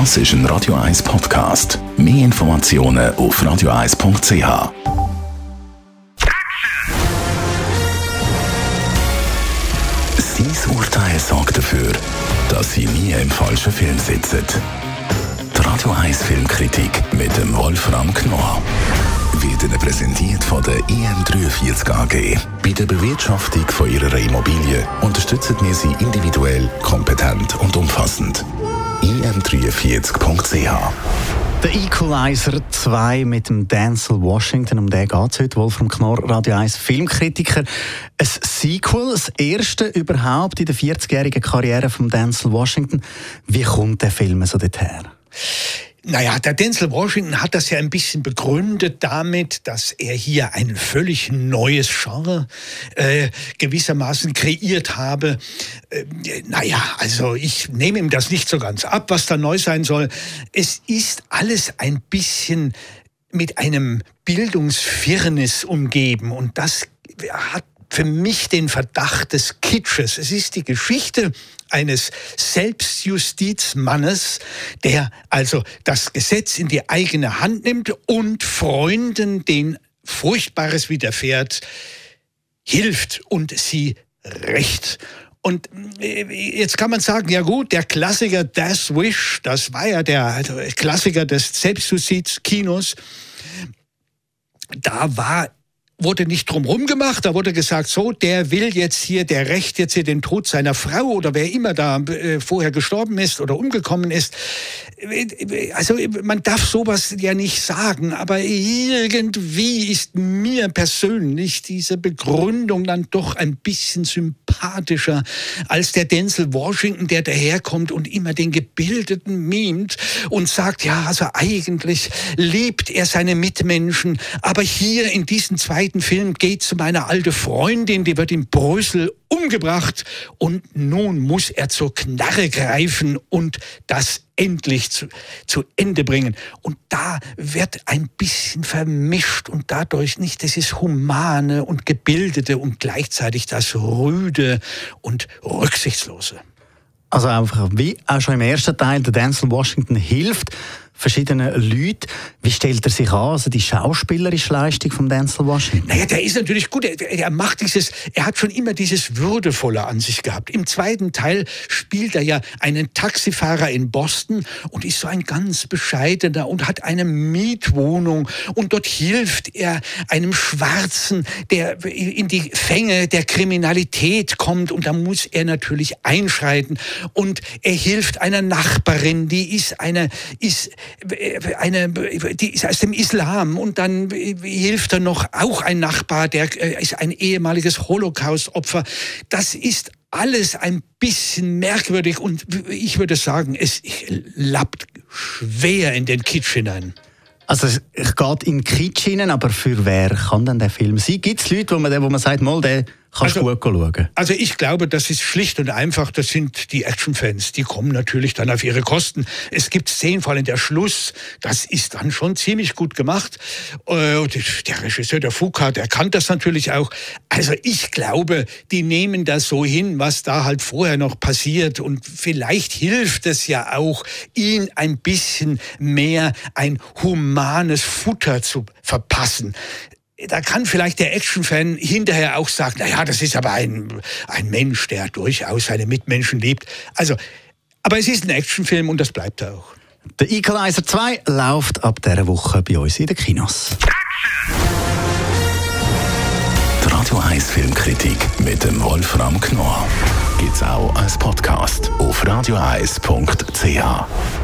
Das ist ein Radio 1 Podcast. Mehr Informationen auf radio1.ch. Sein Urteil sorgt dafür, dass Sie nie im falschen Film sitzen. Die Radio 1 Filmkritik mit dem Wolfram Knorr wird Ihnen präsentiert von der IM43 AG. Bei der Bewirtschaftung von Ihrer Immobilie unterstützen wir Sie individuell, kompetent und umfassend. im43.ch der Equalizer 2 mit dem Denzel Washington, um den geht es heute, Wolfram Knorr, Radio 1 Filmkritiker. Ein Sequel, das erste überhaupt in der 40-jährigen Karriere von Denzel Washington. Wie kommt der Film so dorthin? Naja, der Denzel Washington hat das ja ein bisschen begründet damit, dass er hier ein völlig neues Genre äh, gewissermaßen kreiert habe. Äh, naja, also ich nehme ihm das nicht so ganz ab, was da neu sein soll. Es ist alles ein bisschen mit einem Bildungsfirnis umgeben und das hat für mich den Verdacht des Kitsches. Es ist die Geschichte eines Selbstjustizmannes, der also das Gesetz in die eigene Hand nimmt und Freunden, denen Furchtbares widerfährt, hilft und sie rächt. Und äh, jetzt kann man sagen, ja gut, der Klassiker Death Wish, das war ja der Klassiker des Selbstjustiz-Kinos, da war wurde nicht drumherum gemacht, da wurde gesagt, so, der will jetzt hier, der rächt jetzt hier den Tod seiner Frau oder wer immer da äh, vorher gestorben ist oder umgekommen ist. Also man darf sowas ja nicht sagen, aber irgendwie ist mir persönlich diese Begründung dann doch ein bisschen sympathischer als der Denzel Washington, der daherkommt und immer den Gebildeten mimt und sagt, ja, also eigentlich liebt er seine Mitmenschen, aber hier in zweiten zweiten Film geht es um eine alte Freundin, die wird in Brüssel umgebracht und nun muss er zur Knarre greifen und das endlich zu, zu Ende bringen. Und da wird ein bisschen vermischt und dadurch nicht dieses Humane und Gebildete und gleichzeitig das Rüde und Rücksichtslose. Also einfach wie auch schon im ersten Teil der Denzel Washington hilft, verschiedenen Leuten. Wie stellt er sich an, also die schauspielerische Leistung von Denzel Washington? Naja, der ist natürlich gut. Er, er, macht dieses, er hat schon immer dieses Würdevolle an sich gehabt. Im zweiten Teil spielt er ja einen Taxifahrer in Boston und ist so ein ganz bescheidener und hat eine Mietwohnung und dort hilft er einem Schwarzen, der in die Fänge der Kriminalität kommt und da muss er natürlich einschreiten und er hilft einer Nachbarin, die ist eine, ist eine, die ist aus dem Islam und dann hilft er noch auch ein Nachbar, der äh, ist ein ehemaliges Holocaust-Opfer. Das ist alles ein bisschen merkwürdig und ich würde sagen, es lappt schwer in den Kitsch hinein. Also es geht in Kitsch hinein, aber für wer kann denn der Film sein? Gibt es Leute, wo man, wo man sagt, mal, der kannst also, gut schauen. Also ich glaube, das ist schlicht und einfach, das sind die Actionfans. Die kommen natürlich dann auf ihre Kosten. Es gibt Szenen, vor allem der Schluss, das ist dann schon ziemlich gut gemacht. Äh, der Regisseur, der Foucault, der kann das natürlich auch. Also ich glaube, die nehmen das so hin, was da halt vorher noch passiert. Und vielleicht hilft es ja auch, ihnen ein bisschen mehr ein humanes Futter zu verpassen da kann vielleicht der Actionfan hinterher auch sagen, naja, das ist aber ein, ein Mensch, der durchaus seine Mitmenschen liebt. Also, aber es ist ein Actionfilm und das bleibt er auch. Der Equalizer 2 läuft ab dieser Woche bei uns in den Kinos. Die Radio 1 Filmkritik mit dem Wolfram Knorr gibt es auch als Podcast auf radioeis.ch.